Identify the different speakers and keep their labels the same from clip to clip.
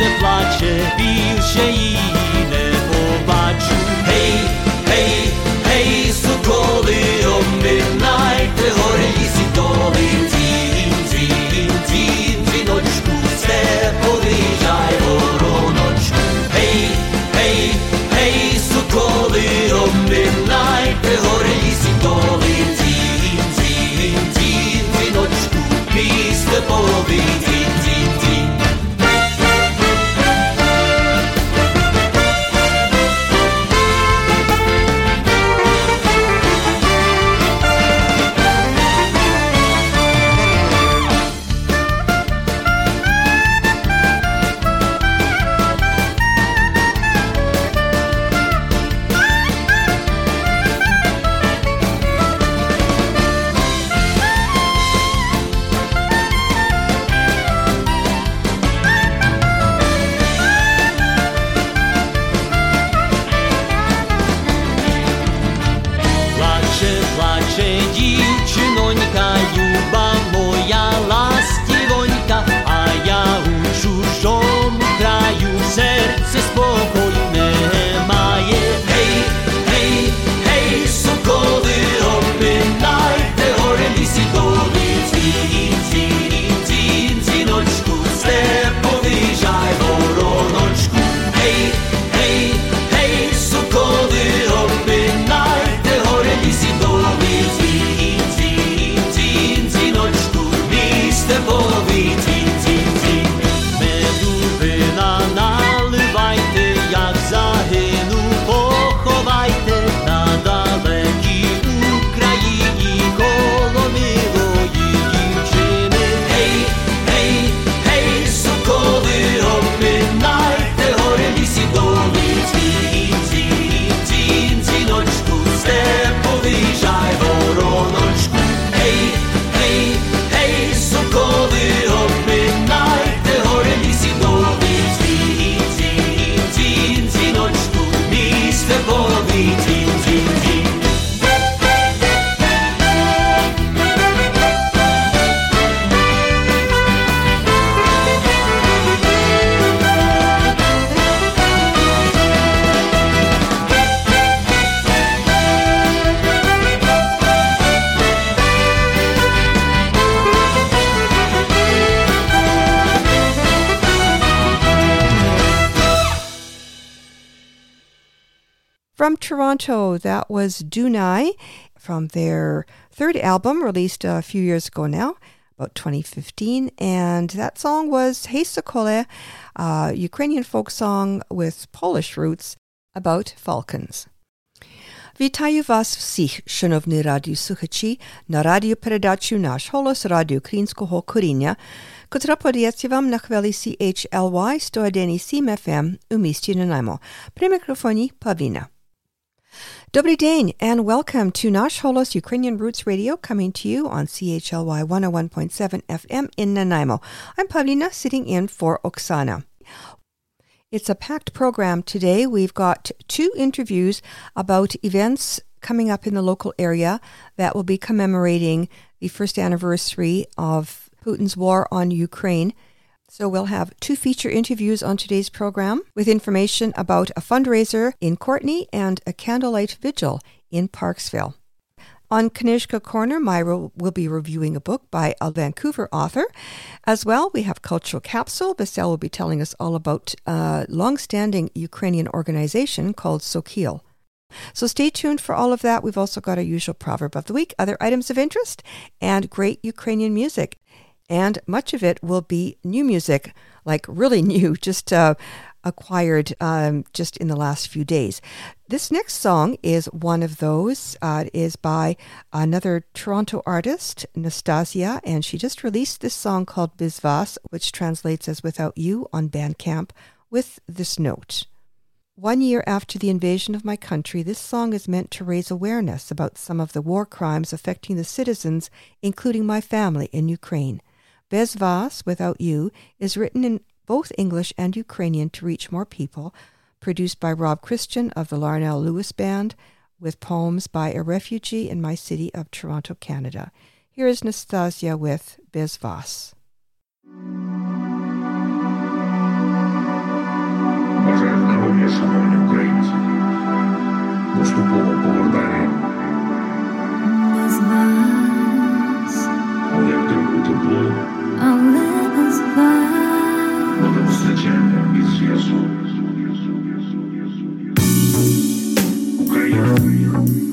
Speaker 1: se plaće bivše şey i ne pobaću Hej, hej, hej, su golio midnight, te orelji si
Speaker 2: From Toronto, that was Dunai from their third album released a few years ago now, about 2015. And that song was Hey Sokole, a Ukrainian folk song with Polish roots about falcons. Вітаю вас всіх, шановні радіослухачі, на радіопередачу «Наш голос» радіо українського коріння, котра подається вам на хвилі CHLY 101,7 FM у місті Нанаймо. При мікрофоні Павліна. Dobry Dane, and welcome to Nash Holos Ukrainian Roots Radio, coming to you on CHLY 101.7 FM in Nanaimo. I'm Pavlina, sitting in for Oksana. It's a packed program today. We've got two interviews about events coming up in the local area that will be commemorating the first anniversary of Putin's war on Ukraine. So we'll have two feature interviews on today's program with information about a fundraiser in Courtenay and a candlelight vigil in Parksville. On Knyzhka Corner, Myra will be reviewing a book by a Vancouver author. As well, we have Cultural Capsule. Bassel will be telling us all about a long-standing Ukrainian organization called Sokil. So stay tuned for all of that. We've also got our usual proverb of the week, other items of interest, and great Ukrainian music. And much of it will be new music, like really new, just uh, acquired um, just in the last few days. This next song is one of those. Uh, it is by another Toronto artist, Nastasia, and she just released this song called Bez Vas, which translates as Without You on Bandcamp, with this note. One year after the invasion of my country, this song is meant to raise awareness about some of the war crimes affecting the citizens, including my family in Ukraine. Bez Vas, Without You, is written in both English and Ukrainian to reach more people, produced by Rob Christian of the Larnell Lewis Band, with poems by a refugee in my city of Toronto, Canada. Here is Nastasia with Bez Vas.
Speaker 3: Бажаю здоров'я, шановні українці. Поступово повертаємо.
Speaker 4: Без вас,
Speaker 3: Але як тепло тепло,
Speaker 4: але
Speaker 3: Постачання і зв'язок Україна.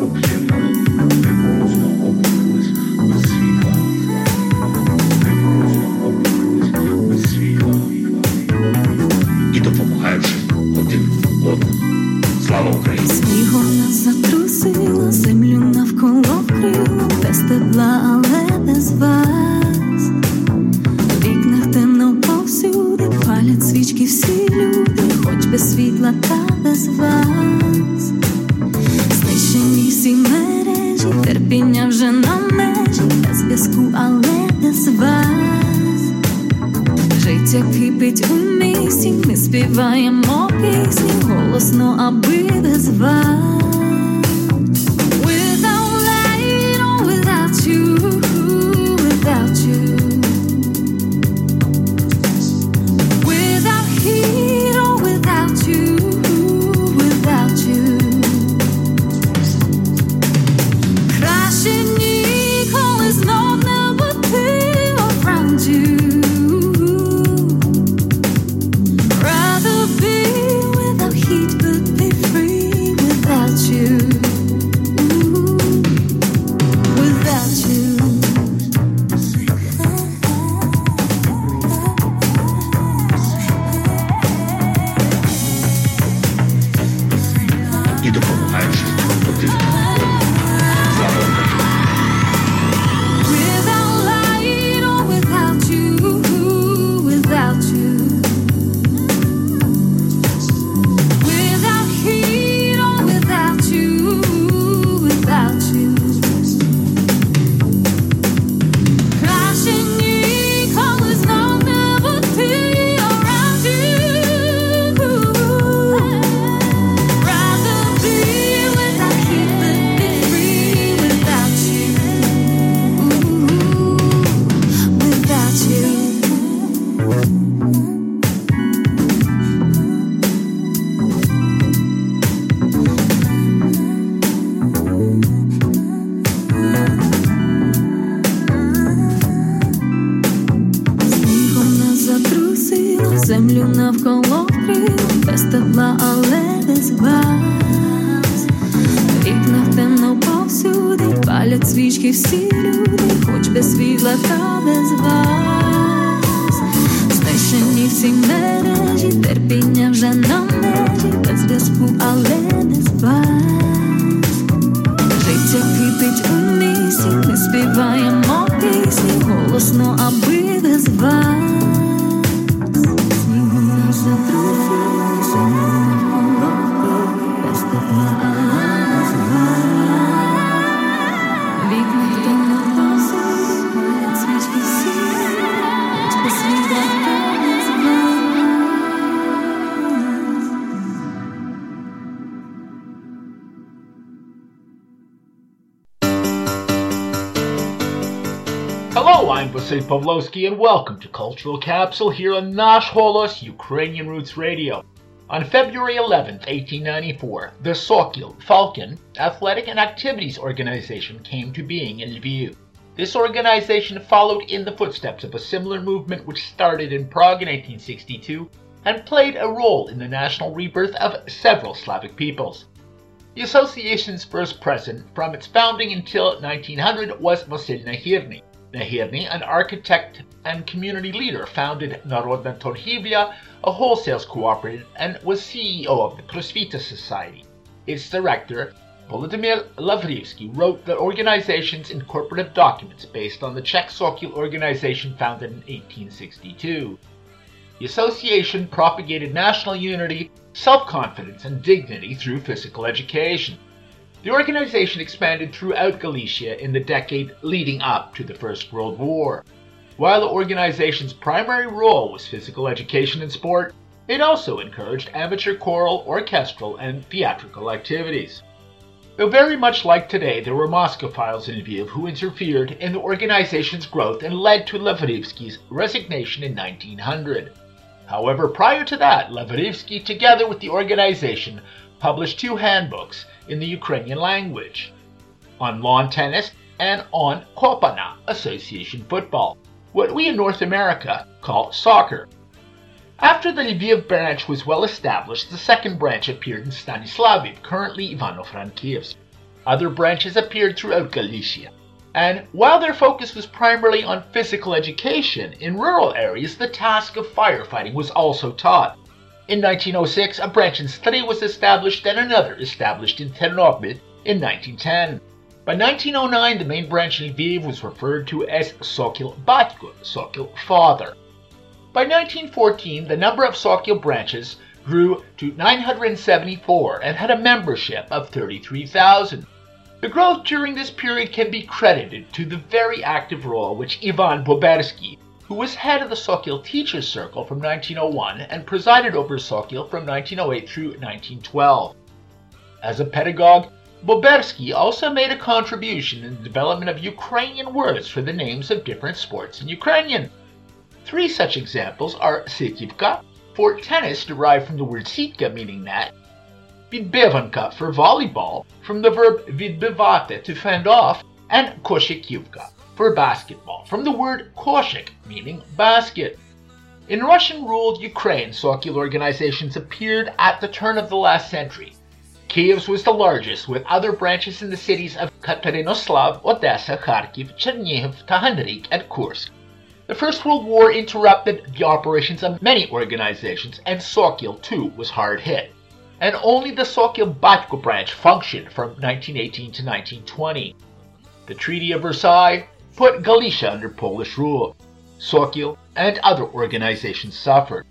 Speaker 5: Pavlovsky, and welcome to Cultural Capsule here on Nash Holos Ukrainian Roots Radio. On February 11, 1894, the Sokil Falcon Athletic and Activities Organization came to being in Lviv. This organization followed in the footsteps of a similar movement which started in Prague in 1862 and played a role in the national rebirth of several Slavic peoples. The association's first president from its founding until 1900 was Vasil Nahirny. Nahirny, an architect and community leader, founded Narodna Torhivlia, a wholesale cooperative, and was CEO of the Prosvita Society. Its director, Volodymyr Lavrivsky, wrote the organization's incorporative documents based on the Czech Sokol organization founded in 1862. The association propagated national unity, self confidence, and dignity through physical education. The organization expanded throughout Galicia in the decade leading up to the First World War. While the organization's primary role was physical education and sport, it also encouraged amateur choral, orchestral, and theatrical activities. Though very much like today, there were Moscophiles in Lviv who interfered in the organization's growth and led to Lavrivsky's resignation in 1900. However, prior to that, Lavrivsky, together with the organization, published two handbooks in the Ukrainian language on lawn tennis and on Kopana, association football, what we in North America call soccer. After the Lviv branch was well established, the second branch appeared in Stanislaviv, currently Ivano-Frankivsk. Other branches appeared throughout Galicia. And while their focus was primarily on physical education, in rural areas the task of firefighting was also taught. In 1906, a branch in Stary was established and another established in Ternopil in 1910. By 1909, the main branch in Lviv was referred to as Sokil Batko, Sokil Father. By 1914, the number of Sokil branches grew to 974 and had a membership of 33,000. The growth during this period can be credited to the very active role which Ivan Bobersky, who was head of the Sokil Teachers Circle from 1901 and presided over Sokil from 1908 through 1912. As a pedagogue, Bobersky also made a contribution in the development of Ukrainian words for the names of different sports in Ukrainian. Three such examples are sitivka, for tennis derived from the word sitka meaning net, vidbevanka for volleyball from the verb vidbivate to fend off, and koshikivka for basketball, from the word koshik, meaning basket. In Russian ruled Ukraine, Sokil organizations appeared at the turn of the last century. Kiev's was the largest, with other branches in the cities of Katerinoslav, Odessa, Kharkiv, Chernihiv, Tahanrik, and Kursk. The First World War interrupted the operations of many organizations, and Sokil, too, was hard hit. And only the Sokil Batko branch functioned from 1918 to 1920. The Treaty of Versailles put Galicia under Polish rule. Sokil and other organizations suffered.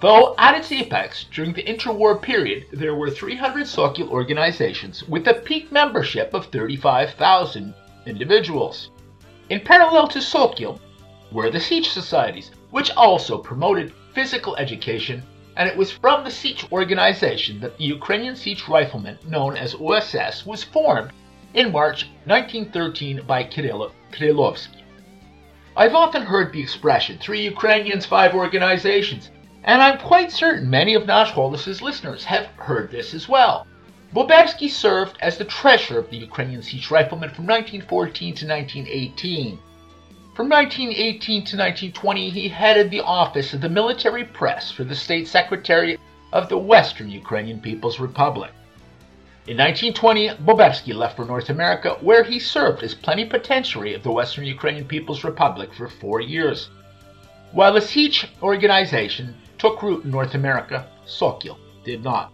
Speaker 5: Though at its apex, during the interwar period, there were 300 Sokil organizations with a peak membership of 35,000 individuals. In parallel to Sokil were the Sich societies, which also promoted physical education, and it was from the Sich organization that the Ukrainian Sich Riflemen, known as OSS, was formed in March 1913 by Kirill Trylovsky. I've often heard the expression, three Ukrainians, five organizations, and I'm quite certain many of Nash Holos's listeners have heard this as well. Bobersky served as the treasurer of the Ukrainian Sich Riflemen from 1914 to 1918. From 1918 to 1920, he headed the office of the military press for the state secretary of the Western Ukrainian People's Republic. In 1920, Bobersky left for North America, where he served as plenipotentiary of the Western Ukrainian People's Republic for four years. While the Sich organization took root in North America, Sokil did not.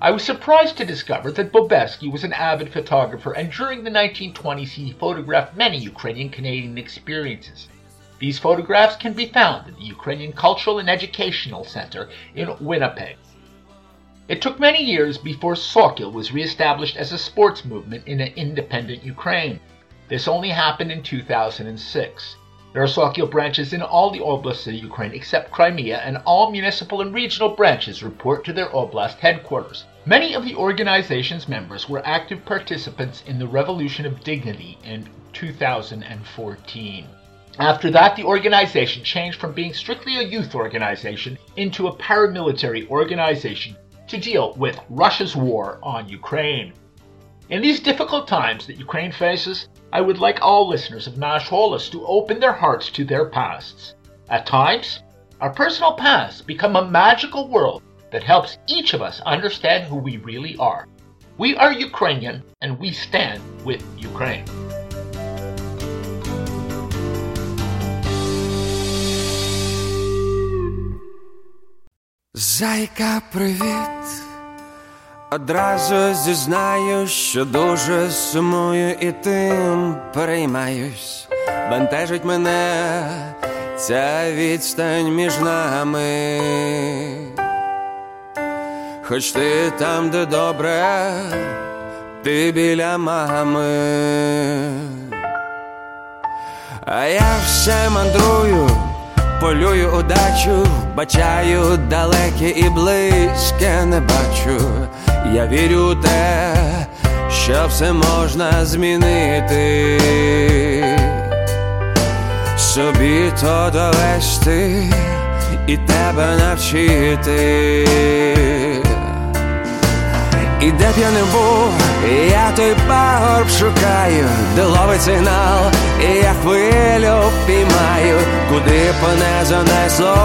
Speaker 5: I was surprised to discover that Bobersky was an avid photographer, and during the 1920s he photographed many Ukrainian Canadian experiences. These photographs can be found at the Ukrainian Cultural and Educational Center in Winnipeg. It took many years before Sokil was reestablished as a sports movement in an independent Ukraine. This only happened in 2006. There are Sokil branches in all the oblasts of Ukraine except Crimea, and all municipal and regional branches report to their oblast headquarters. Many of the organization's members were active participants in the Revolution of Dignity in 2014. After that, the organization changed from being strictly a youth organization into a paramilitary organization to deal with Russia's war on Ukraine. In these difficult times that Ukraine faces, I would like all listeners of Nash Holos to open their hearts to their pasts. At times, our personal pasts become a magical world that helps each of us understand who we really are. We are Ukrainian and we stand with Ukraine.
Speaker 6: Зайка, привіт. Одразу зізнаю, що дуже сумую і тим переймаюсь. Бентежить мене ця відстань між нами. Хоч ти там, де добре, ти біля мами. А я все мандрую, полюю удачу, бачаю далеке і близьке не бачу. Я вірю у те, що все можна змінити, собі то довести і тебе навчити. І де б я не був, я той пагорб шукаю, де ловить сигнал, і я хвилю піймаю, куди поне занесло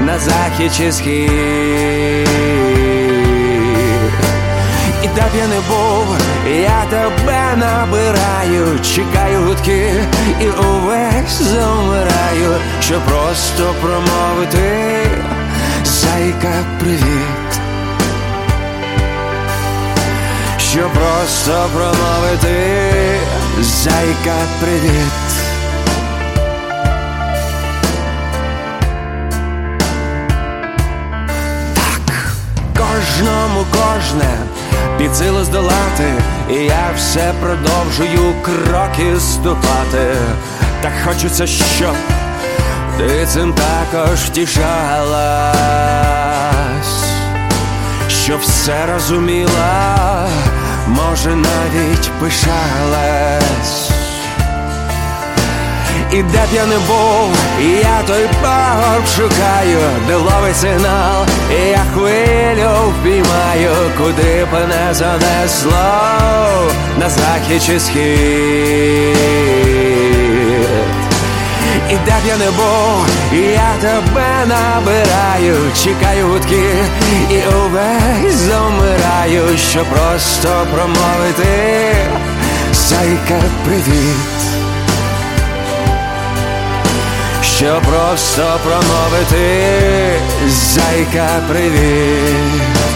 Speaker 6: на захід чи схід. І де б я не був, я тебе набираю, чекаю гудки і увесь замираю, щоб просто промовити зайка, привіт. Що просто промовити зайка, привіт. Так, кожному кожне під силу здолати, і я все продовжую кроки ступати. Так хочеться, щоб ти цим також втішалась, щоб все розуміла, може навіть пишалась. І де б я не був, я той пагорб шукаю, де ловить сигнал, і я хвилю впіймаю, куди б не занесло на захід чи схід. І де б я не був, я тебе набираю, чекаю гудки і увесь замираю, що просто промовити зайка, привіт. Що просто промовити зайка, привіт.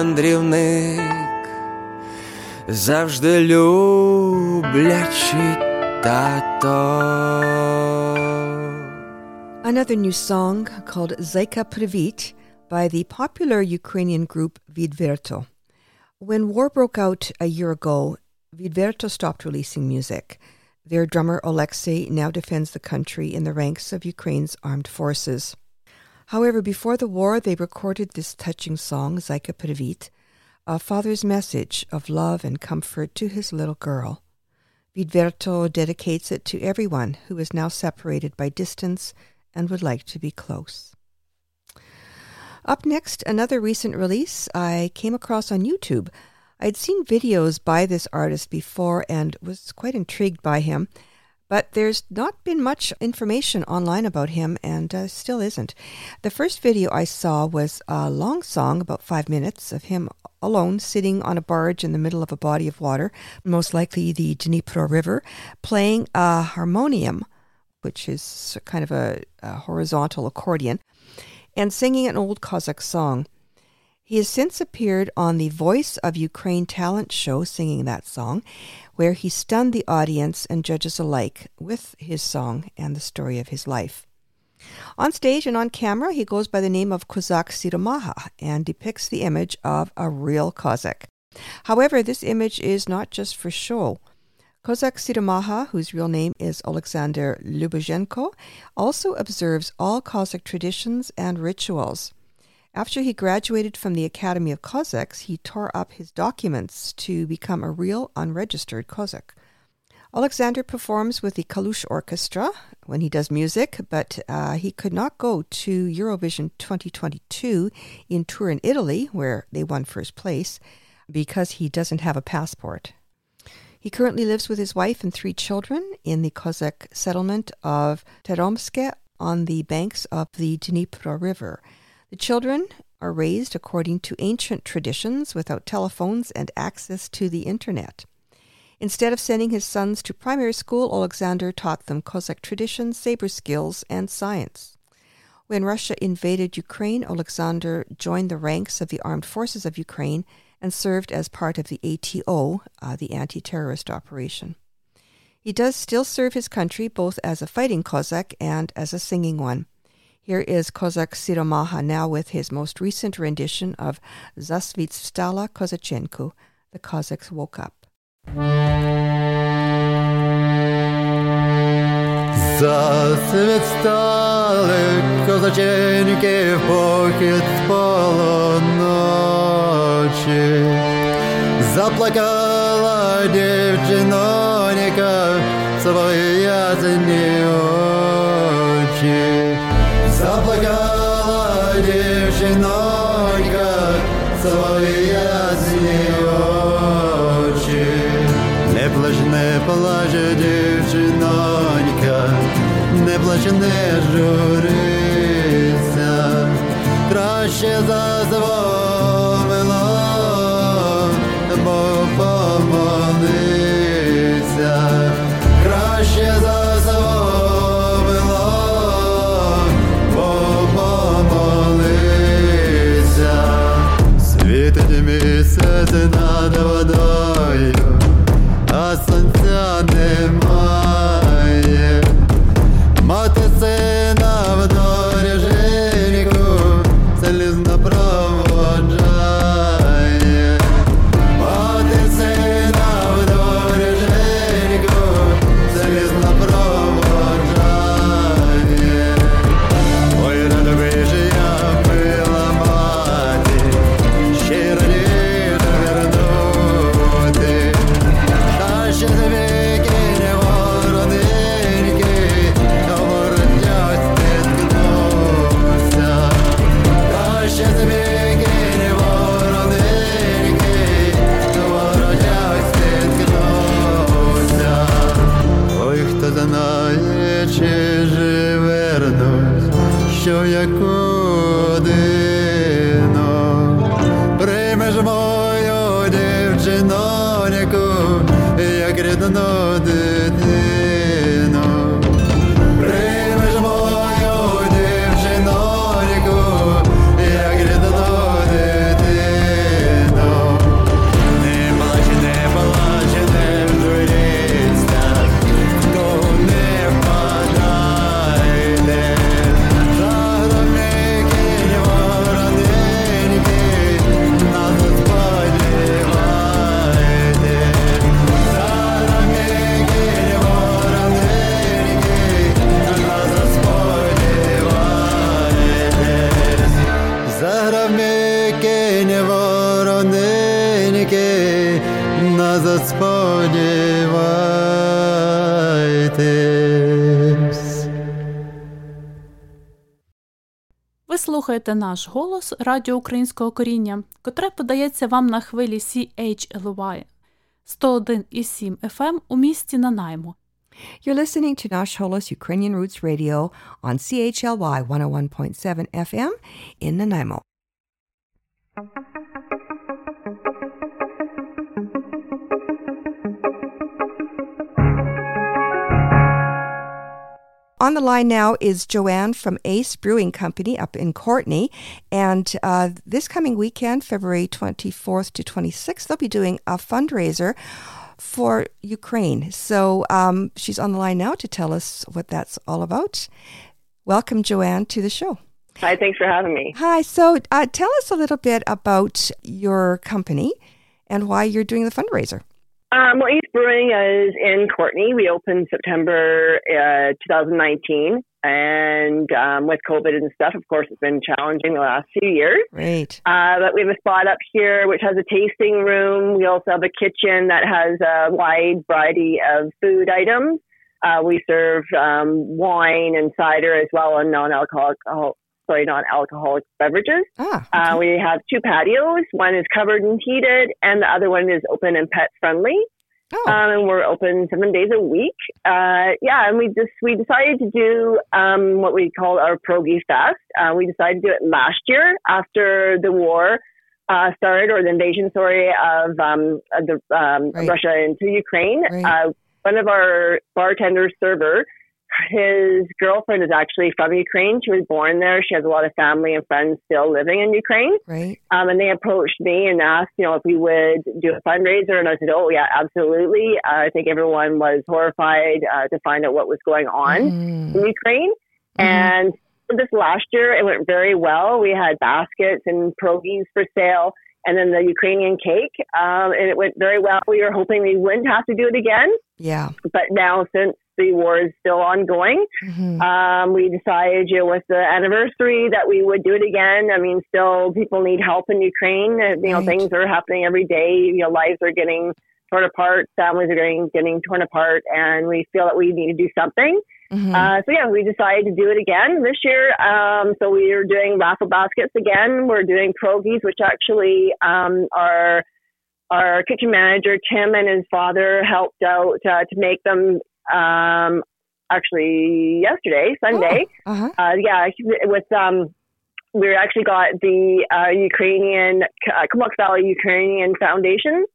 Speaker 6: мандрівник, завжди люблячий тато.
Speaker 2: Another new song called Zaika Privit by the popular Ukrainian group Vidverto. When war broke out a year ago, Vidverto stopped releasing music. Their drummer Alexei now defends the country in the ranks of Ukraine's armed forces. However, before the war, they recorded this touching song, Zaika Privit, a father's message of love and comfort to his little girl. Vidverto dedicates it to everyone who is now separated by distance and would like to be close. Up next, another recent release I came across on YouTube. I'd seen videos by this artist before and was quite intrigued by him, but there's not been much information online about him and uh, still isn't. The first video I saw was a long song, about five minutes, of him alone sitting on a barge in the middle of a body of water, most likely the Dnipro River, playing a harmonium which is kind of a, a, horizontal accordion, and singing an old Cossack song. He has since appeared on the Voice of Ukraine talent show singing that song, where he stunned the audience and judges alike with his song and the story of his life. On stage and on camera, he goes by the name of Kozak Siromaha and depicts the image of a real Cossack. However, this image is not just for show. Kozak Siromaha, whose real name is Alexander Lubozhenko, also observes all Cossack traditions and rituals. After he graduated from the Academy of Cossacks, he tore up his documents to become a real unregistered Cossack. Alexander performs with the Kalush Orchestra when he does music, but uh, he could not go to Eurovision 2022 in Turin, Italy, where they won first place, because he doesn't have a passport. He currently lives with his wife and three children in the Cossack settlement of Teromske on the banks of the Dnipro River. The children are raised according to ancient traditions without telephones and access to the internet. Instead of sending his sons to primary school, Alexander taught them Cossack traditions, saber skills, and science. When Russia invaded Ukraine, Alexander joined the ranks of the armed forces of Ukraine and served as part of the ATO, uh, the anti terrorist operation. He does still serve his country both as a fighting Cossack and as a singing one. Here is Kozak Siromaha now with his most recent rendition of Zasvitstala Kozachenko, The Cossacks Woke Up.
Speaker 7: Засвітстали козаченьки в похід полуночі. Заплакала дівчиноніка свої ясні Свої ясні очі. Не плач, не плач, дівчинонька, не плач, не журися, краще зазвомила,
Speaker 8: слухаєте наш голос Радіо Українського коріння, котре подається вам на хвилі CHLY 101,7 FM у місті Нанаймо.
Speaker 2: You're listening to Nash Holos Ukrainian Roots Radio on CHLY 101.7 FM in Nanaimo. On the line now is Joanne from Ace Brewing Company up in Courtenay. And uh, this coming weekend, February 24th to 26th, they'll be doing a fundraiser for Ukraine. So um, she's on the line now to tell us what that's all about. Welcome, Joanne, to the show.
Speaker 9: Hi, thanks for having me.
Speaker 2: Hi. So uh, tell us a little bit about your company and why you're doing the fundraiser.
Speaker 9: Um, well, Ace Brewing is in Courtenay. We opened September uh, 2019, and um, with COVID and stuff, of course, it's been challenging the last few years.
Speaker 2: Great.
Speaker 9: Uh, but we have a spot up here which has a tasting room. We also have a kitchen that has a wide variety of food items. Uh, we serve um, wine and cider as well, and non-alcoholic, oh, sorry, non-alcoholic beverages.
Speaker 2: Ah,
Speaker 9: Uh, we have two patios. One is covered and heated, and the other one is open and pet friendly.
Speaker 2: oh,
Speaker 9: Um, and we're open seven days a week. Uh, yeah, and we just we decided to do um, what we call our Progi Fest. Uh, we decided to do it last year after the war uh, started, or the invasion, sorry, of um, the um,
Speaker 2: Right.
Speaker 9: Russia into Ukraine.
Speaker 2: Right.
Speaker 9: Uh, one of our bartenders, server, his girlfriend is actually from Ukraine. She was born there. She has a lot of family and friends still living in Ukraine.
Speaker 2: right.
Speaker 9: Um, and they approached me and asked, you know, if we would do a fundraiser. And I said, oh, yeah, absolutely. Uh, I think everyone was horrified uh, to find out what was going on
Speaker 2: Mm.
Speaker 9: in Ukraine.
Speaker 2: Mhm.
Speaker 9: And this last year, it went very well. We had baskets and pierogies for sale. And then the Ukrainian cake, um, and it went very well. We were hoping we wouldn't have to do it again,
Speaker 2: Yeah.
Speaker 9: but now since the war is still ongoing,
Speaker 2: Mhm.
Speaker 9: um, we decided, you know, with the anniversary that we would do it again. I mean, still people need help in Ukraine. You know,
Speaker 2: Right.
Speaker 9: things are happening every day. You know, lives are getting torn apart, families are getting getting torn apart, and we feel that we need to do something.
Speaker 2: Mhm.
Speaker 9: Uh, so yeah, we decided to do it again this year. Um, so we are doing raffle baskets again. We're doing pierogies, which actually um, our our kitchen manager Tim and his father helped out uh, to make them. Um, actually, yesterday, Sunday.
Speaker 2: Oh, uh-huh.
Speaker 9: Uh, yeah, with um, we actually got the uh, Ukrainian uh, Valley Ukrainian Foundation.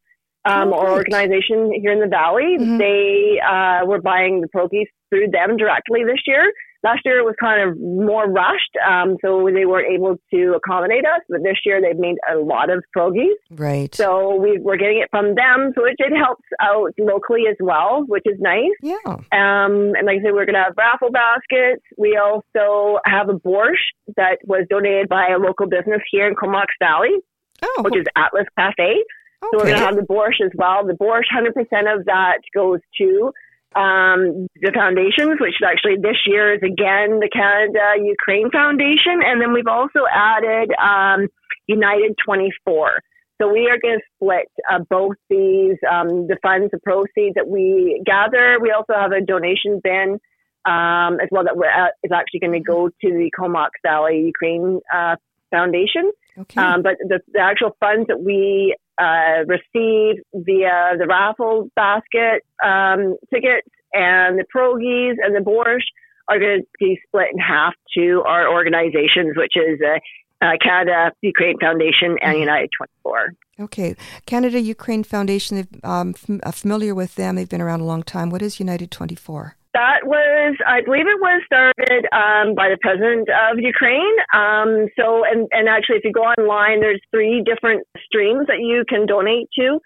Speaker 9: Um,
Speaker 2: Oh,
Speaker 9: or organization here in the valley.
Speaker 2: Mhm.
Speaker 9: They uh, were buying the pierogies through them directly this year. Last year it was kind of more rushed, um, so they weren't able to accommodate us. But this year they've made a lot of pierogies,
Speaker 2: Right.
Speaker 9: so we, we're getting it from them. So it, it helps out locally as well, which is nice.
Speaker 2: yeah.
Speaker 9: Um, and like I said, we're going to have raffle baskets. We also have a borscht that was donated by a local business here in Comox Valley,
Speaker 2: Oh,
Speaker 9: which is Atlas Cafe. So we're going to have the borscht as well. The borscht, 100% of that goes to um, the foundations, which actually this year is again the Canada Ukraine Foundation. And then we've also added um, United 24. So we are going to split uh, both these, um, the funds, the proceeds that we gather. We also have a donation bin um, as well that we're at, is actually going to go to the Comox Valley Ukraine uh, Foundation.
Speaker 2: okay.
Speaker 9: Um, but the, the actual funds that we uh, receive via the raffle basket um, tickets and the pierogies and the borscht are going to be split in half to our organizations, which is uh, uh, Canada Ukraine Foundation and United 24.
Speaker 2: okay. Canada Ukraine Foundation. they've, Um, fam- uh, familiar with them. They've been around a long time. What is United Twenty Four?
Speaker 9: That was, I believe it was started um, by the president of Ukraine. Um, so, and, and actually, if you go online, there's three different streams that you can donate to.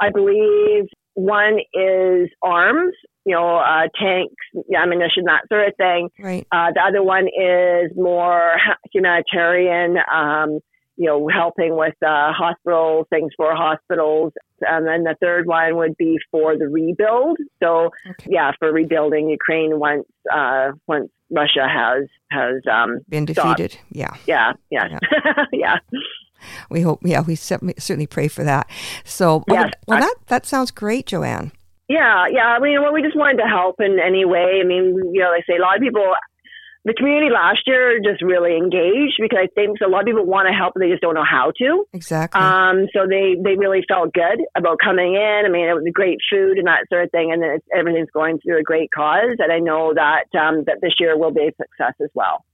Speaker 9: I believe one is arms, you know, uh, tanks, ammunition, that sort of thing.
Speaker 2: Right.
Speaker 9: Uh, the other one is more humanitarian, um, you know, helping with uh, hospital things for hospitals. And then the third one would be for the rebuild. So,
Speaker 2: Okay.
Speaker 9: yeah, for rebuilding Ukraine once uh, once Russia has has um,
Speaker 2: Been defeated. Yeah.
Speaker 9: yeah yeah yeah
Speaker 2: We hope. Yeah. We certainly pray for that. So.
Speaker 9: Yes.
Speaker 2: well, that that sounds great, Joanne.
Speaker 9: yeah yeah. I mean, well, we just wanted to help in any way. I mean, you know, I say a lot of people. The community last year just really engaged because I think a lot of people want to help, but they just don't know how to.
Speaker 2: Exactly.
Speaker 9: Um, so they, they really felt good about coming in. I mean, it was great food and that sort of thing, and then everything's going through a great cause. And I know that um, that this year will be a success as well.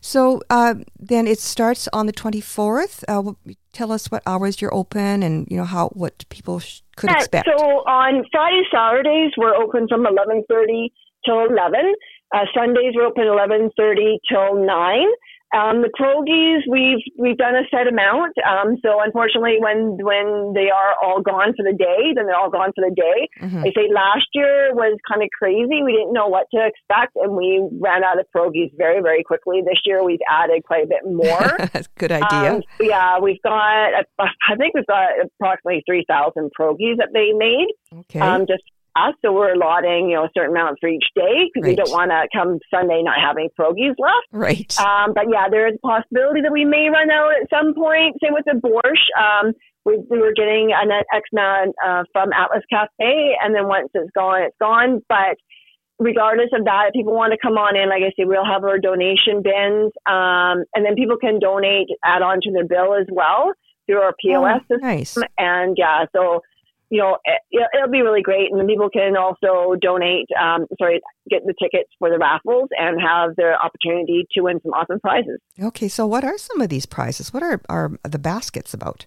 Speaker 2: So uh, then it starts on the 24th. Uh, tell us what hours you're open and you know how what people sh- could
Speaker 9: Yeah,
Speaker 2: expect.
Speaker 9: So on Friday, Saturdays we're open from eleven thirty till eleven. Uh, Sundays we're open eleven thirty till nine. Um, the pierogies, we've we've done a set amount. Um, so unfortunately, when when they are all gone for the day, then they're all gone for the day.
Speaker 2: Mhm.
Speaker 9: I say last year was kind of crazy. We didn't know what to expect, and we ran out of pierogies very very quickly. This year, we've added quite a bit more.
Speaker 2: Good idea.
Speaker 9: Um, yeah, we've got. I think we've got approximately three thousand pierogies that they made.
Speaker 2: okay.
Speaker 9: Um, just us, so we're allotting you know a certain amount for each day because we don't want to come Sunday not having pierogies left.
Speaker 2: right.
Speaker 9: Um, but yeah, there is a possibility that we may run out at some point. Same with the borscht. Um, we, we were getting an X amount uh, from Atlas Cafe, and then once it's gone, it's gone. But regardless of that, if people want to come on in, like I say, we'll have our donation bins, um, and then people can donate, add on to their bill as well through our POS
Speaker 2: Oh,
Speaker 9: system.
Speaker 2: nice.
Speaker 9: And yeah, so you know, it, it'll be really great. And then people can also donate, um, sorry, get the tickets for the raffles and have the opportunity to win some awesome prizes.
Speaker 2: Okay, so what are some of these prizes? What are, are the baskets about?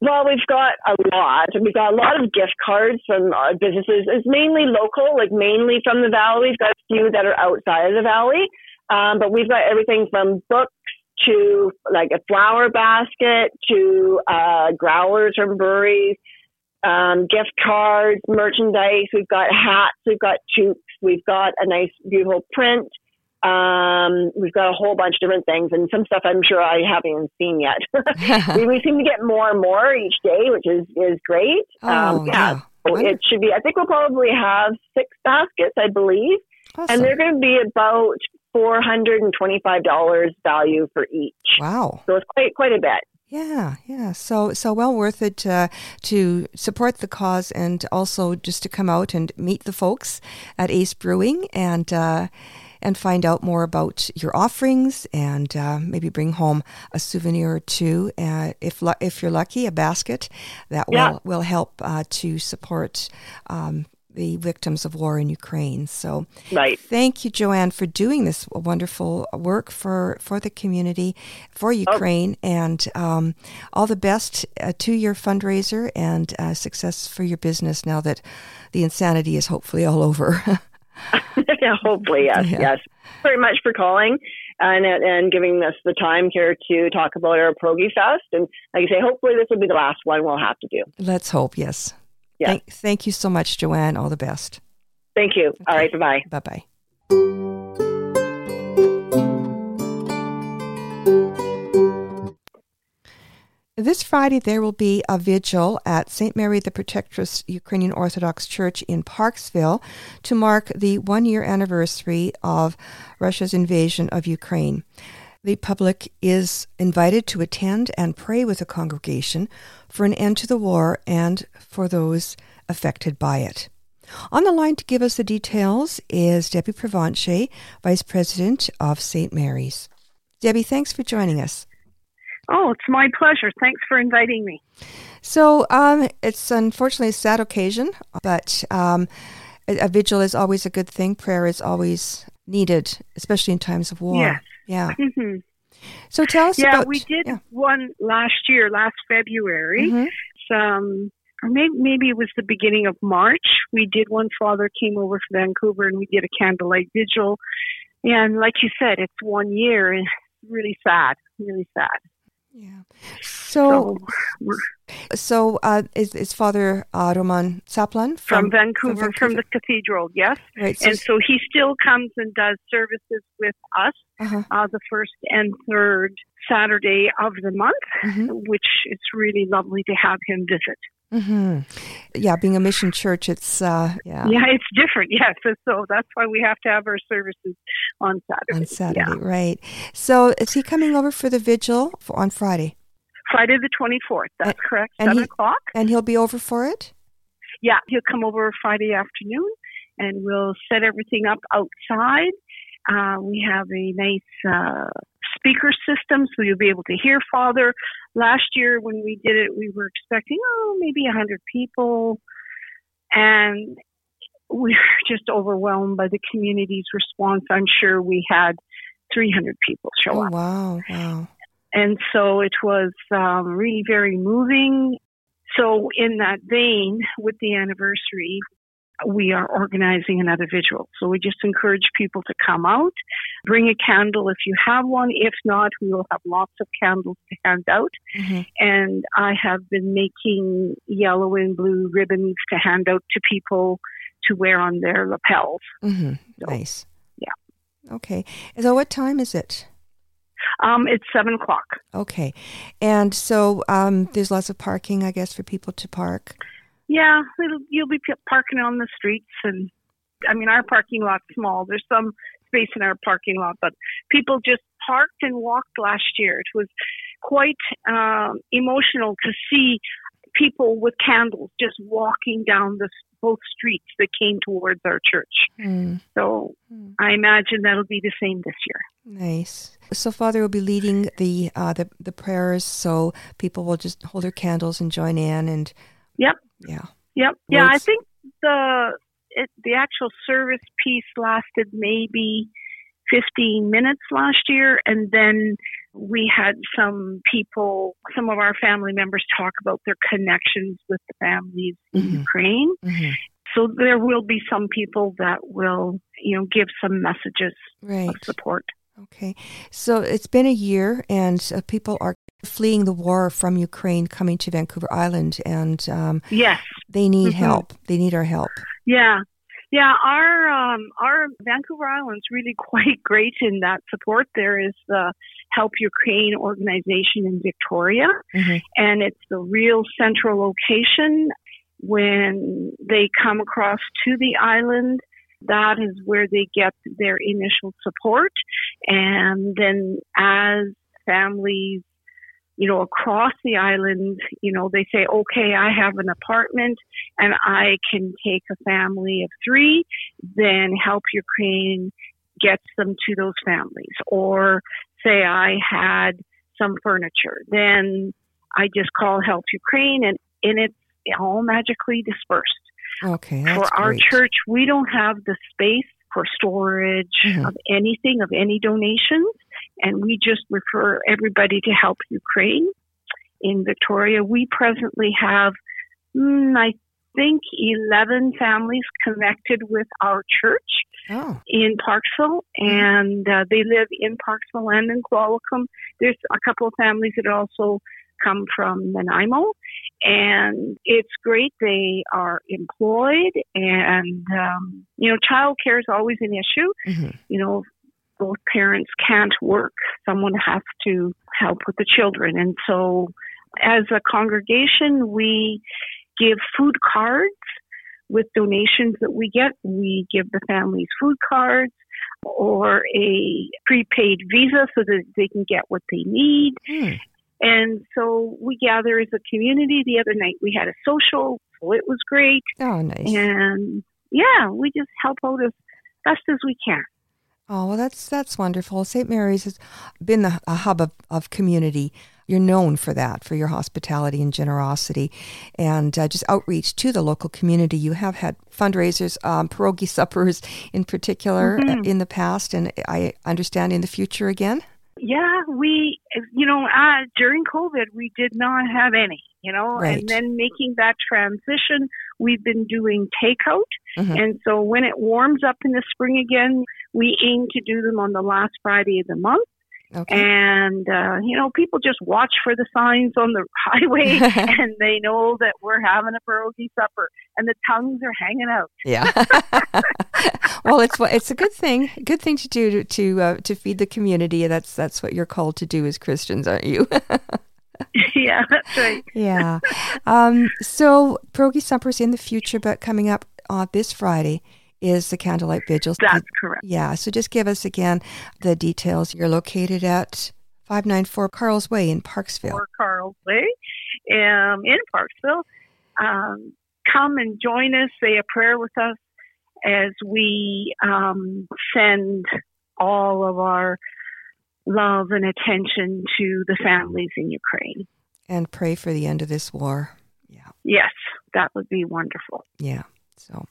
Speaker 9: Well, we've got a lot. We've got a lot of gift cards from our businesses. It's mainly local, like mainly from the valley. We've got a few that are outside of the valley, um, but we've got everything from books to like a flower basket to uh, growlers from breweries, um, gift cards, merchandise. We've got hats. We've got toques. We've got a nice, beautiful print. Um, we've got a whole bunch of different things, and some stuff I'm sure I haven't even seen yet. we, we seem to get more and more each day, which is is great.
Speaker 2: Oh,
Speaker 9: um,
Speaker 2: yeah.
Speaker 9: It should be. I think we'll probably have six baskets, I believe,
Speaker 2: Awesome.
Speaker 9: and they're going to be about four hundred and twenty-five dollars value for each.
Speaker 2: wow.
Speaker 9: So it's quite quite a bit.
Speaker 2: Yeah, yeah. So so well worth it uh, to support the cause and also just to come out and meet the folks at Ace Brewing and uh, and find out more about your offerings and uh, maybe bring home a souvenir or two. Uh, if if you're lucky, a basket that will
Speaker 9: Yeah.
Speaker 2: will help uh, to support. Um, the victims of war in Ukraine. So,
Speaker 9: Right.
Speaker 2: Thank you, Joanne, for doing this wonderful work for, for the community, for Ukraine, and um, all the best uh, to your fundraiser and uh, success for your business now that the insanity is hopefully all over.
Speaker 9: yeah, hopefully, yes,
Speaker 2: Yeah.
Speaker 9: yes. Very much for calling and and giving us the time here to talk about our Progi Fest. And like I say, hopefully this will be the last one we'll have to do.
Speaker 2: Let's hope, yes. Thank, thank you so much, Joanne. All the best.
Speaker 9: Thank you. All right, bye bye.
Speaker 2: Bye bye. This Friday, there will be a vigil at St. Mary the Protectress Ukrainian Orthodox Church in Parksville to mark the one year anniversary of Russia's invasion of Ukraine. The public is invited to attend and pray with the congregation for an end to the war and for those affected by it. On the line to give us the details is Debbie Provenche, Vice President of St. Mary's. Debbie, thanks for joining us.
Speaker 10: Oh, it's my pleasure. Thanks for inviting me.
Speaker 2: So, um, it's unfortunately a sad occasion, but um, a, a vigil is always a good thing. Prayer is always needed, especially in times of war.
Speaker 10: Yes.
Speaker 2: Yeah.
Speaker 10: hmm
Speaker 2: So tell us
Speaker 10: Yeah,
Speaker 2: about.
Speaker 10: we did
Speaker 2: yeah.
Speaker 10: one last year, last February.
Speaker 2: Mhm.
Speaker 10: Um, or maybe, maybe it was the beginning of March. We did one. Father came over from Vancouver, and we did a candlelight vigil. And like you said, it's one year, and really sad, really sad.
Speaker 2: Yeah. So,
Speaker 10: So,
Speaker 2: so uh, is, is Father uh, Roman Saplan
Speaker 10: from, Vancouver, from, the cathedral, yes.
Speaker 2: Right. So,
Speaker 10: and so he still comes and does services with us
Speaker 2: uh-huh.
Speaker 10: uh, the first and third Saturday of the month,
Speaker 2: Mhm.
Speaker 10: which it's really lovely to have him visit.
Speaker 2: hmm Yeah, being a mission church, it's uh, yeah,
Speaker 10: Yeah, it's different, yes. So, so that's why we have to have our services on Saturday.
Speaker 2: on Saturday,
Speaker 10: Yeah.
Speaker 2: right? So is he coming over for the vigil for, on Friday,
Speaker 10: Friday the 24th, that's correct,
Speaker 2: and
Speaker 10: 7
Speaker 2: he-
Speaker 10: o'clock.
Speaker 2: and he'll be over for it?
Speaker 10: Yeah, he'll come over Friday afternoon and we'll set everything up outside. Uh, we have a nice uh, speaker system, so you'll be able to hear Father. Last year, when we did it, we were expecting, oh, maybe 100 people. And we were just overwhelmed by the community's response. I'm sure we had 300 people show
Speaker 2: Oh
Speaker 10: up.
Speaker 2: wow, wow.
Speaker 10: And so it was um, really very moving. So, in that vein, with the anniversary, we are organizing another vigil. So we just encourage people to come out, bring a candle if you have one. If not, we will have lots of candles to hand out.
Speaker 2: Mhm.
Speaker 10: And I have been making yellow and blue ribbons to hand out to people to wear on their lapels.
Speaker 2: Mhm.
Speaker 10: So,
Speaker 2: Nice.
Speaker 10: yeah.
Speaker 2: Okay. So what time is it?
Speaker 10: Um, it's seven o'clock.
Speaker 2: Okay. And so um, there's lots of parking, I guess, for people to park.
Speaker 10: Yeah, you'll be parking on the streets, and I mean our parking lot's small. There's some space in our parking lot, but people just parked and walked last year. It was quite um, emotional to see people with candles just walking down the both streets that came towards our church.
Speaker 2: Hmm.
Speaker 10: So I imagine that'll be the same this year.
Speaker 2: Nice. So Father will be leading the uh, the the prayers, so people will just hold their candles and join in, and
Speaker 10: Yep.
Speaker 2: yeah.
Speaker 10: Yep. Yeah, I think the it, the actual service piece lasted maybe 15 minutes last year, and then we had some people, some of our family members, talk about their connections with the families in
Speaker 2: Mhm.
Speaker 10: Ukraine.
Speaker 2: Mhm.
Speaker 10: So there will be some people that will, you know, give some messages
Speaker 2: Right.
Speaker 10: of support.
Speaker 2: Okay. So it's been a year, and uh, people are fleeing the war from Ukraine, coming to Vancouver Island, and um,
Speaker 10: Yes.
Speaker 2: they need
Speaker 10: Mhm.
Speaker 2: help. They need our help.
Speaker 10: Yeah. Yeah, our um, our Vancouver Island's really quite great in that support. There is the Help Ukraine organization in Victoria,
Speaker 2: Mhm.
Speaker 10: and it's the real central location. When they come across to the island, that is where they get their initial support, and then as families you know, across the island, you know, they say, okay, I have an apartment and I can take a family of three, then Help Ukraine gets them to those families. Or say I had some furniture, then I just call Help Ukraine and, and it's all magically dispersed.
Speaker 2: Okay.
Speaker 10: For our
Speaker 2: great.
Speaker 10: church, we don't have the space for storage
Speaker 2: Mhm.
Speaker 10: of anything, of any donations, and we just refer everybody to Help Ukraine in Victoria. We presently have, mm, I think, 11 families connected with our church
Speaker 2: Oh.
Speaker 10: in Parksville, and uh, they live in Parksville and in Qualicum. There's a couple of families that also come from Nanaimo, and it's great. They are employed, and um, you know, childcare is always an issue.
Speaker 2: Mhm.
Speaker 10: You know, both parents can't work. Someone has to help with the children, and so as a congregation, we give food cards with donations that we get. We give the families food cards or a prepaid visa so that they can get what they need.
Speaker 2: Hmm.
Speaker 10: And so we gather as a community. The other night we had a social, so it was great.
Speaker 2: Oh, nice.
Speaker 10: And yeah, we just help out as best as we can.
Speaker 2: Oh, well, that's that's wonderful. St. Mary's has been the, a hub of, of community. You're known for that, for your hospitality and generosity, and uh, just outreach to the local community. You have had fundraisers, um, pierogi suppers in particular, uh,
Speaker 10: Mhm.
Speaker 2: in the past, and I understand in the future again.
Speaker 10: Yeah, we, you know, uh, during COVID, we did not have any, you know,
Speaker 2: Right.
Speaker 10: and then making that transition, we've been doing takeout.
Speaker 2: Mhm.
Speaker 10: And so when it warms up in the spring again, we aim to do them on the last Friday of the month.
Speaker 2: Okay.
Speaker 10: And, uh, you know, people just watch for the signs on the highway and they know that we're having a pierogi supper and the tongues are hanging out.
Speaker 2: Yeah. well, it's it's a good thing, good thing to do to to, uh, to feed the community. That's that's what you're called to do as Christians, aren't you?
Speaker 10: yeah, that's right.
Speaker 2: yeah. Um, so pierogi suppers in the future, but coming up uh, this Friday is the candlelight vigils.
Speaker 10: That's correct.
Speaker 2: Yeah. So just give us again the details. You're located at 594 Carl's Way in Parksville.
Speaker 10: or Carl's Way um, in Parksville. Um, come and join us, say a prayer with us as we um, send all of our love and attention to the families in Ukraine.
Speaker 2: And pray for the end of this war. Yeah.
Speaker 10: Yes, that would be wonderful.
Speaker 2: Yeah. So,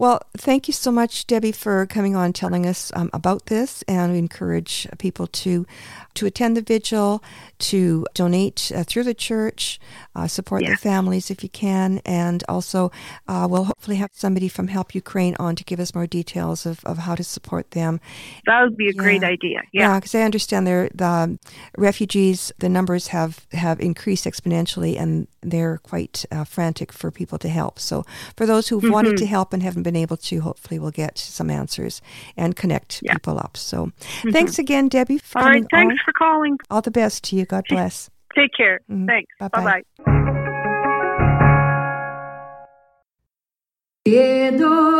Speaker 2: Well, thank you so much, Debbie, for coming on, telling us um, about this, and we encourage people to to attend the vigil, to donate uh, through the church, uh, support
Speaker 11: Yeah.
Speaker 2: the families if you can, and also uh, we'll hopefully have somebody from Help Ukraine on to give us more details of, of how to support them.
Speaker 11: That would be a great idea. Yeah.
Speaker 2: because I understand there the refugees, the numbers have have increased exponentially, and they're quite uh, frantic for people to help. So for those who've wanted to help and haven't been able to, hopefully we'll get some answers and connect
Speaker 11: Yeah.
Speaker 2: people up. So thanks again, Debbie, for
Speaker 11: All right. Thanks
Speaker 2: on.
Speaker 11: for calling.
Speaker 2: All the best to you. God bless.
Speaker 11: Take care.
Speaker 2: Mhm.
Speaker 11: Thanks.
Speaker 2: Bye-bye.
Speaker 11: Bye bye.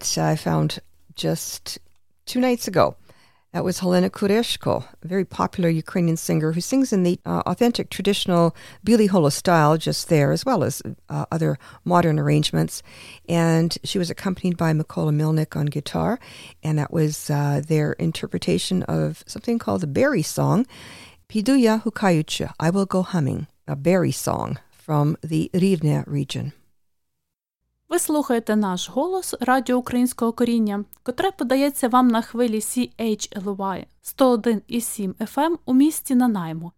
Speaker 2: That I found just two nights ago. That was Helena Kureshko, a very popular Ukrainian singer who sings in the uh, authentic traditional Billy style, just there, as well as uh, other modern arrangements. And she was accompanied by Mikola Milnik on guitar, and that was uh, their interpretation of something called the Berry Song, Piduya Hukayucha, I Will Go Humming, a berry song from the Rivne region.
Speaker 8: Ви слухаєте наш голос Радіо Українського коріння, котре подається вам на хвилі CHLY 101,7 FM у місті Нанаймо.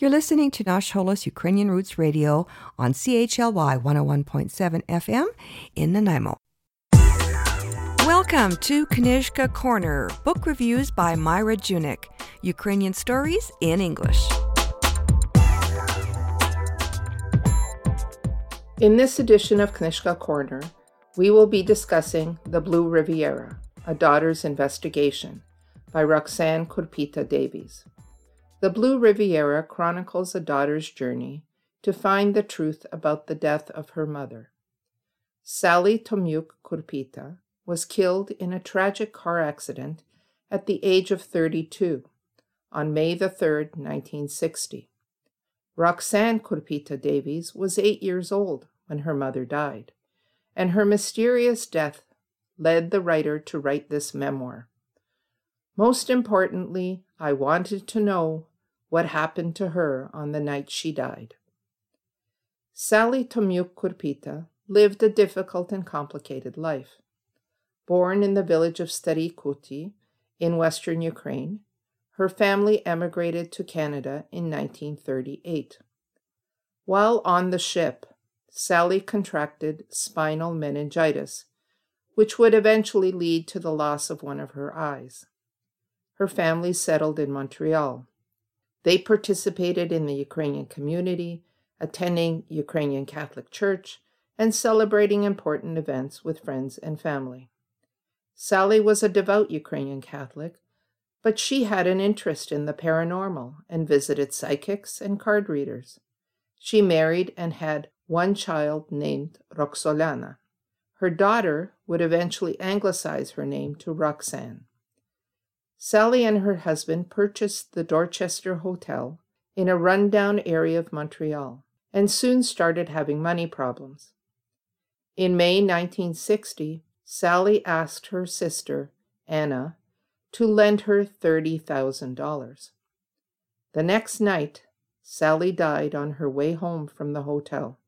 Speaker 2: You're listening to Nash Holos Ukrainian Roots Radio on CHLY 101.7 FM in Nanaimo. Welcome to Knyzhka Corner, book reviews by Myra Junik, Ukrainian stories in English.
Speaker 12: In this edition of Knyzhka Corner, we will be discussing The Blue Riviera, A Daughter's Investigation by Roxanne Kurpita Davies. The Blue Riviera chronicles a daughter's journey to find the truth about the death of her mother. Sally Tomyuk Kurpita was killed in a tragic car accident at the age of 32 on May the 3rd, 1960. Roxanne Kurpita Davies was eight years old when her mother died, and her mysterious death led the writer to write this memoir. Most importantly, I wanted to know what happened to her on the night she died. Sally Tomyuk Kurpita lived a difficult and complicated life. Born in the village of Stary Kuti in western Ukraine, her family emigrated to Canada in 1938. While on the ship, Sally contracted spinal meningitis, which would eventually lead to the loss of one of her eyes. her family settled in Montreal. They participated in the Ukrainian community, attending Ukrainian Catholic Church, and celebrating important events with friends and family. Sally was a devout Ukrainian Catholic, but she had an interest in the paranormal and visited psychics and card readers. She married and had one child named Roxolana. Her daughter would eventually anglicize her name to Roxanne. Sally and her husband purchased the Dorchester Hotel in a rundown area of Montreal and soon started having money problems. In May 1960, Sally asked her sister, Anna, to lend her $30,000. The next night, Sally died on her way home from the hotel.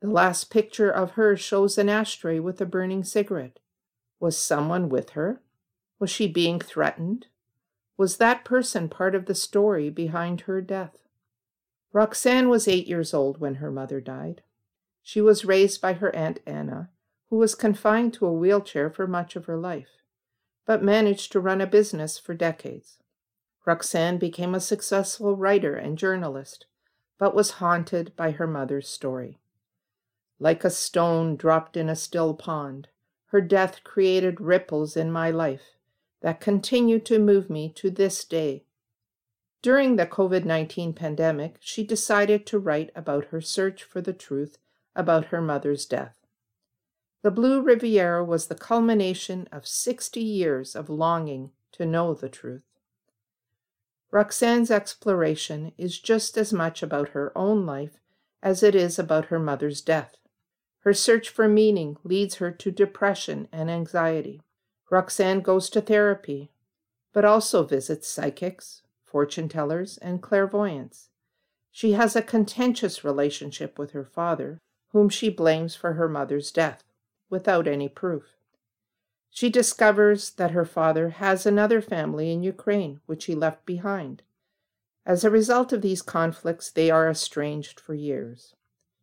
Speaker 12: The last picture of her shows an ashtray with a burning cigarette. Was someone with her? Was she being threatened? Was that person part of the story behind her death? Roxanne was eight years old when her mother died. She was raised by her Aunt Anna, who was confined to a wheelchair for much of her life, but managed to run a business for decades. Roxanne became a successful writer and journalist, but was haunted by her mother's story. Like a stone dropped in a still pond, her death created ripples in my life that continue to move me to this day. During the COVID 19 pandemic, she decided to write about her search for the truth about her mother's death. The Blue Riviera was the culmination of 60 years of longing to know the truth. Roxanne's exploration is just as much about her own life as it is about her mother's death. Her search for meaning leads her to depression and anxiety. Roxanne goes to therapy, but also visits psychics, fortune tellers, and clairvoyants. She has a contentious relationship with her father, whom she blames for her mother's death, without any proof. She discovers that her father has another family in Ukraine, which he left behind. As a result of these conflicts, they are estranged for years.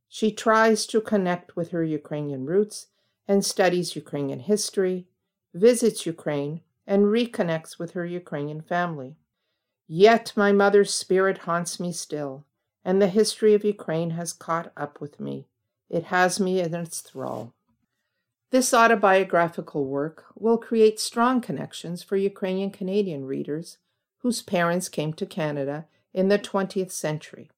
Speaker 12: She tries to connect with her Ukrainian roots and studies Ukrainian history, visits Ukraine, and reconnects with her Ukrainian family. Yet my mother's spirit haunts me still, and the history of Ukraine has caught up with me. It has me in its thrall. This autobiographical work will create strong connections for Ukrainian Canadian readers whose parents came to Canada in the 20th century.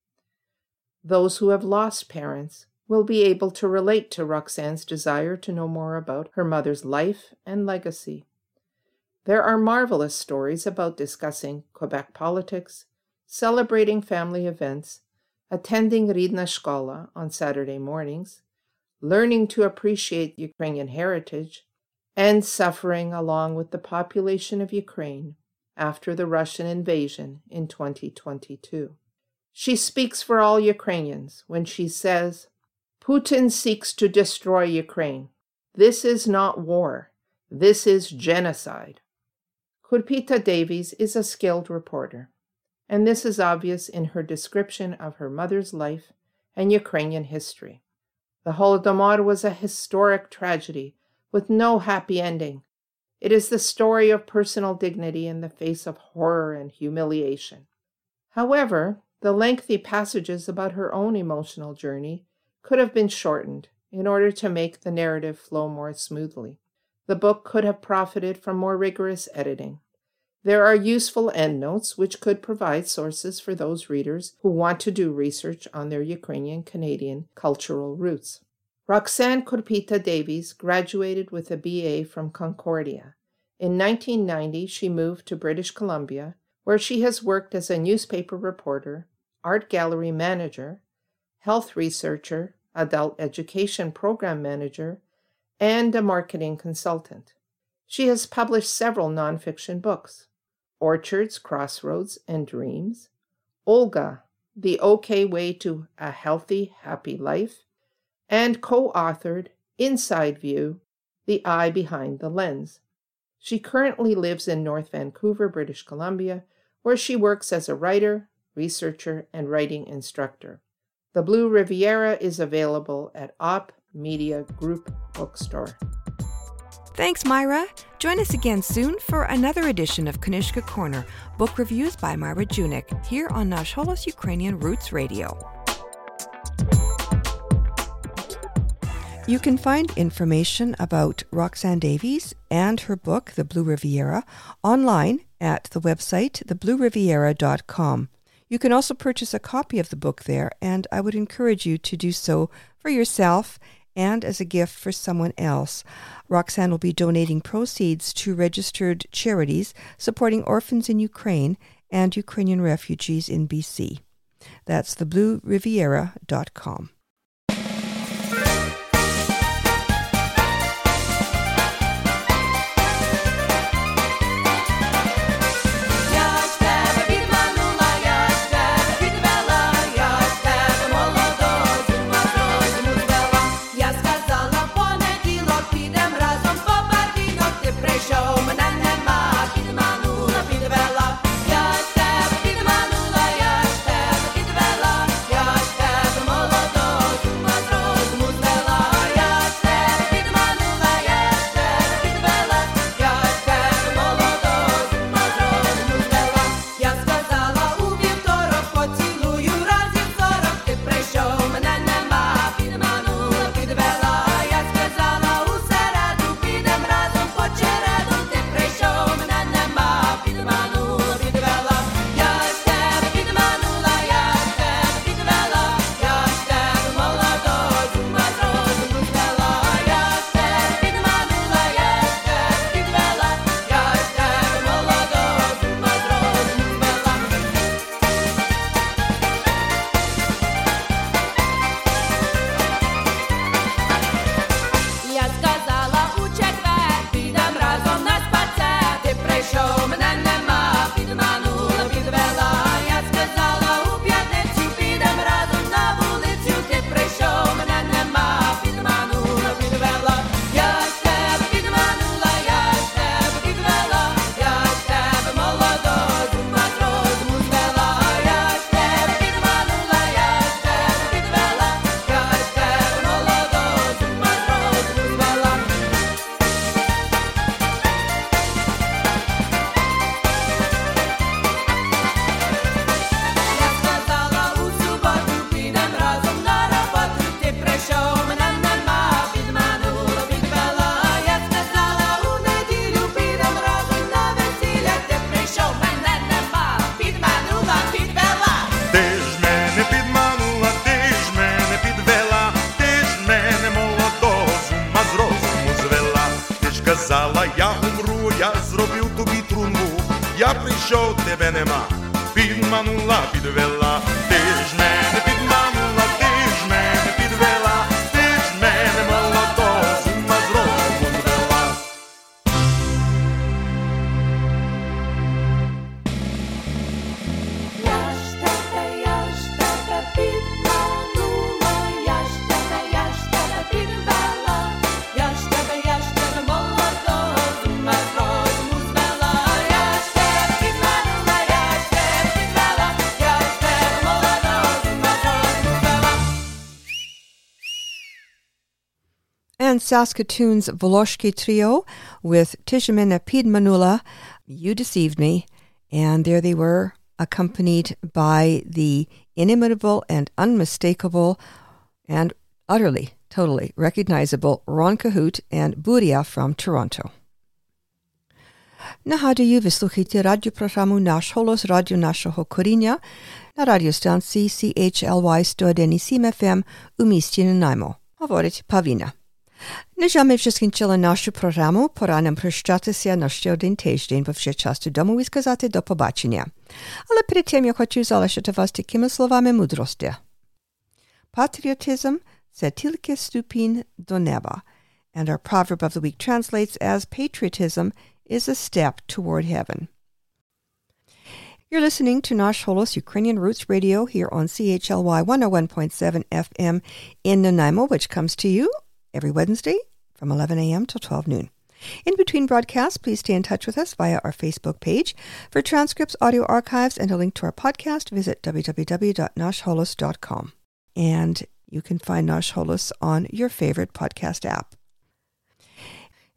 Speaker 12: Those who have lost parents will be able to relate to Roxanne's desire to know more about her mother's life and legacy. There are marvelous stories about discussing Quebec politics, celebrating family events, attending Ridna Shkola on Saturday mornings, learning to appreciate Ukrainian heritage, and suffering along with the population of Ukraine after the Russian invasion in 2022. She speaks for all Ukrainians when she says, Putin seeks to destroy Ukraine. This is not war. This is genocide. Kurpita Davies is a skilled reporter, and this is obvious in her description of her mother's life and Ukrainian history. The Holodomor was a historic tragedy with no happy ending. It is the story of personal dignity in the face of horror and humiliation. However, the lengthy passages about her own emotional journey could have been shortened in order to make the narrative flow more smoothly. The book could have profited from more rigorous editing. There are useful endnotes which could provide sources for those readers who want to do research on their Ukrainian Canadian cultural roots. Roxanne Kurpita Davies graduated with a BA from Concordia. In 1990, she moved to British Columbia, where she has worked as a newspaper reporter, art gallery manager, health researcher, adult education program manager, and a marketing consultant. She has published several nonfiction books Orchards, Crossroads, and Dreams, Olga, The OK Way to a Healthy, Happy Life, and co authored Inside View The Eye Behind the Lens. She currently lives in North Vancouver, British Columbia, where she works as a writer, researcher, and writing instructor. The Blue Riviera is available at Op Media Group Bookstore.
Speaker 13: Thanks, Myra. Join us again soon for another edition of Knyzhka Corner, book reviews by Myra Junik, here on Nash Holos Ukrainian Roots Radio. You can find information about Roxanne Davies and her book, The Blue Riviera, online at the website theblueriviera.com. You can also purchase a copy of the book there, and I would encourage you to do so for yourself and as a gift for someone else. Roxanne will be donating proceeds to registered charities supporting orphans in Ukraine and Ukrainian refugees in BC. That's theblueriviera.com. Saskatoon's Voloshki Trio with Tishimina Piedmanula, You Deceived Me, and there they were, accompanied by the inimitable and unmistakable and utterly, totally recognizable Ron Cahute and Buria from Toronto. Nahaduju вислухайте радио программу Наш голос радіо нашого коріння на радіостанції CHLY 101,7 FM у місті Нанаймо. Говорить Павіна. На жаль, ми вже скінчили нашу програму. Пора нам прощатися на ще один тиждень, бо вже час додому і сказати до побачення. Але перед тим я хочу залишити вас такими словами мудрості. Патріотизм – це тільки ступінь до неба. And our proverb of the week translates as patriotism is a step toward heaven. You're listening to Nash Holos Ukrainian Roots Radio here on CHLY 101.7 FM in Nanaimo, which comes to you every Wednesday from 11 a.m. till 12 noon. In between broadcasts, please stay in touch with us via our Facebook page. For transcripts, audio archives, and a link to our podcast, visit www.nashholos.com. And you can find Nash Holos on your favorite podcast app.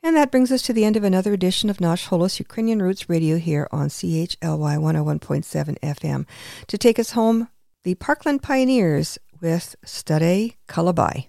Speaker 2: And that brings us to the end of another edition of Nash Holos Ukrainian Roots Radio here on CHLY 101.7 FM. To take us home, the Parkland Pioneers with Stare Kalabai.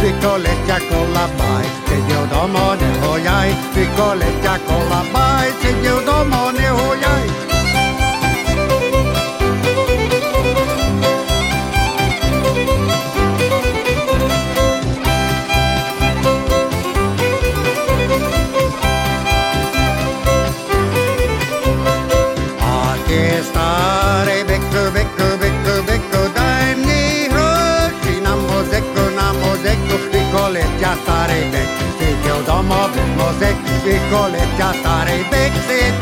Speaker 14: jaju, nai ho jaju, rikolet ja kolabai, se jo domone ho jai, piccoletti a stare bec,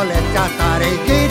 Speaker 14: piccoletti a stare git,